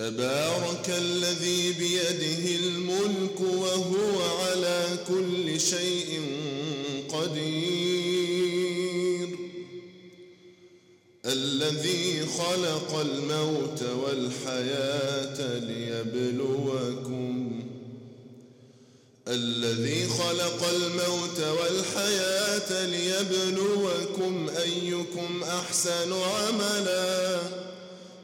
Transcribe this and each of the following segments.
تبارك الذي بيده الملك وهو على كل شيء قدير. الذي خلق الموت والحياة ليبلوكم. الذي خلق الموت والحياة ليبلوكم أيكم أحسن عملاً.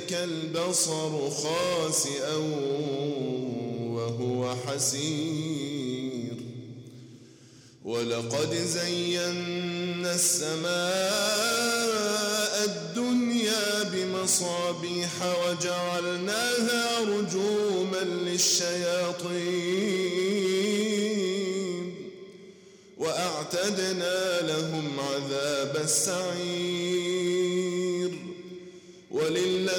إليك البصر خاسئا وهو حسير. ولقد زينا السماء الدنيا بمصابيح وجعلناها رجوما للشياطين. وأعتدنا لهم عذاب السعير.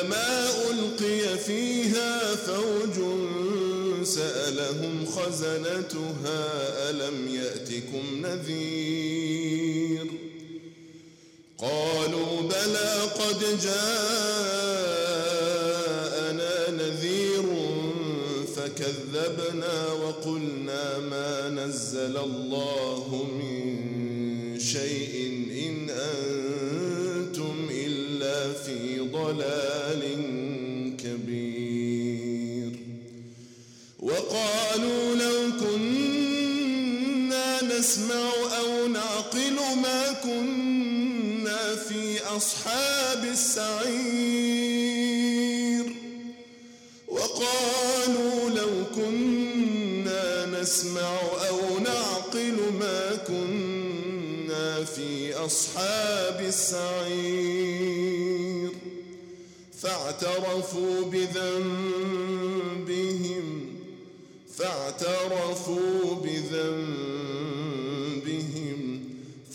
كلما ألقي فيها فوج سألهم خزنتها ألم يأتكم نذير قالوا بلى قد جاءنا نذير فكذبنا وقلنا ما نزل الله من شيء إن أنتم إلا في ضلال أو نعقل ما كنا في أصحاب السعير. وقالوا لو كنا نسمع أو نعقل ما كنا في أصحاب السعير. فاعترفوا بذنبهم فاعترفوا بذنبهم.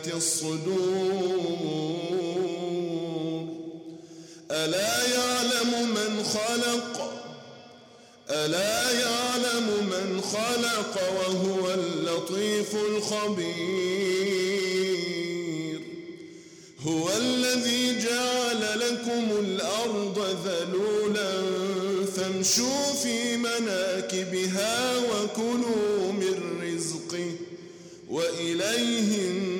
بذات الصدور. ألا يعلم من خلق؟ ألا يعلم من خلق وهو اللطيف الخبير؟ هو الذي جعل لكم الأرض ذلولا فامشوا في مناكبها وكلوا من رزقه وإليه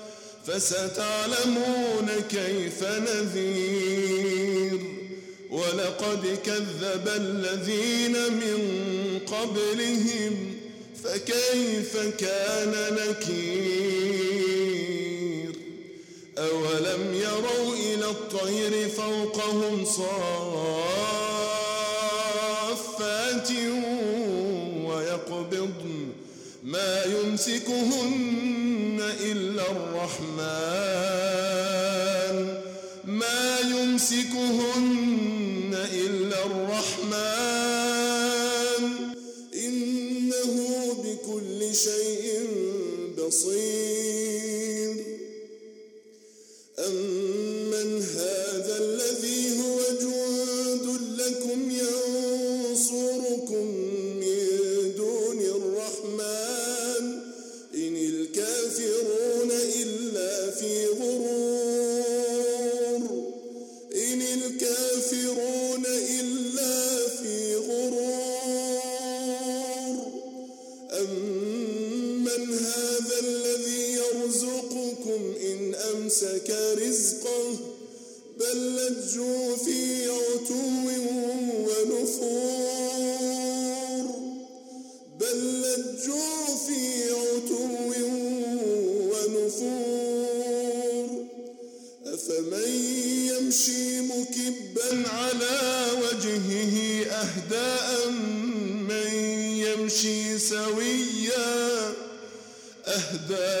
فستعلمون كيف نذير. ولقد كذب الذين من قبلهم فكيف كان نكير؟ أولم يروا إلى الطير فوقهم صافات يمسكهن إلا الرحمن. ما يمسكهن إلا الرحمن. رزقه بل لجوا في عتو ونفور. بل لجوا في عتو ونفور. أفمن يمشي مكبا على وجهه أهداء من يمشي سويا؟ أهداء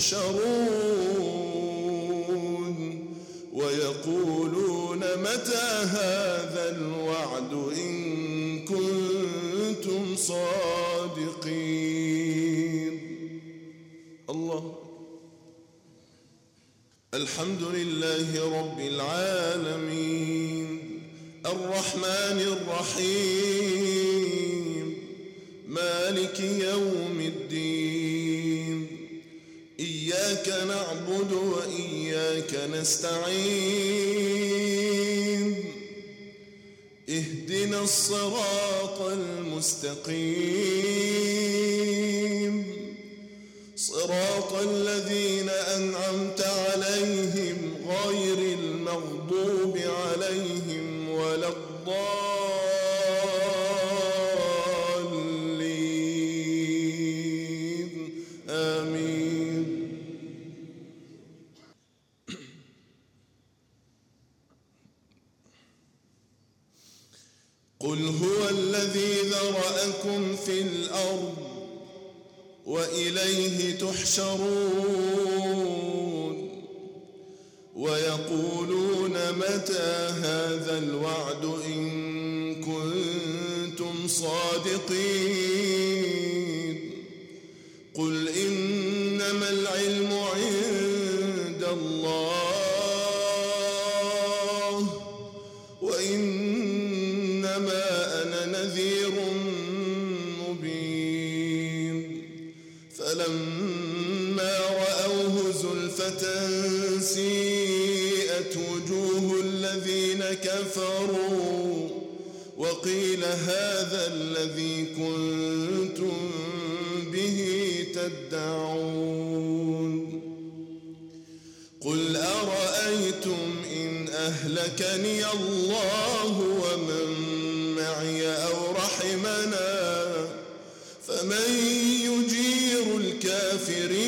تحشرون ويقولون متى هذا الوعد إن كنتم صادقين؟ الله. الحمد لله رب العالمين. الرحمن الرحيم. مالك يوم نعبد وإياك نستعين. اهدنا الصراط المستقيم. ذرأكم في الأرض وإليه تحشرون ويقولون متى هذا الوعد إن كنتم صادقين هذا الذي كنتم به تدعون قل أرأيتم إن أهلكني الله ومن معي أو رحمنا فمن يجير الكافرين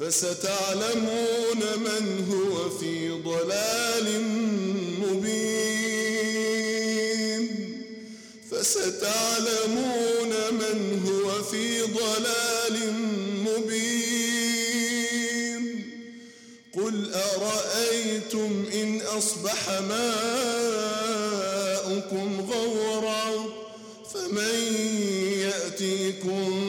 فستعلمون من هو في ضلال مبين. فستعلمون من هو في ضلال مبين. قل أرأيتم إن أصبح ماؤكم غورا فمن يأتيكم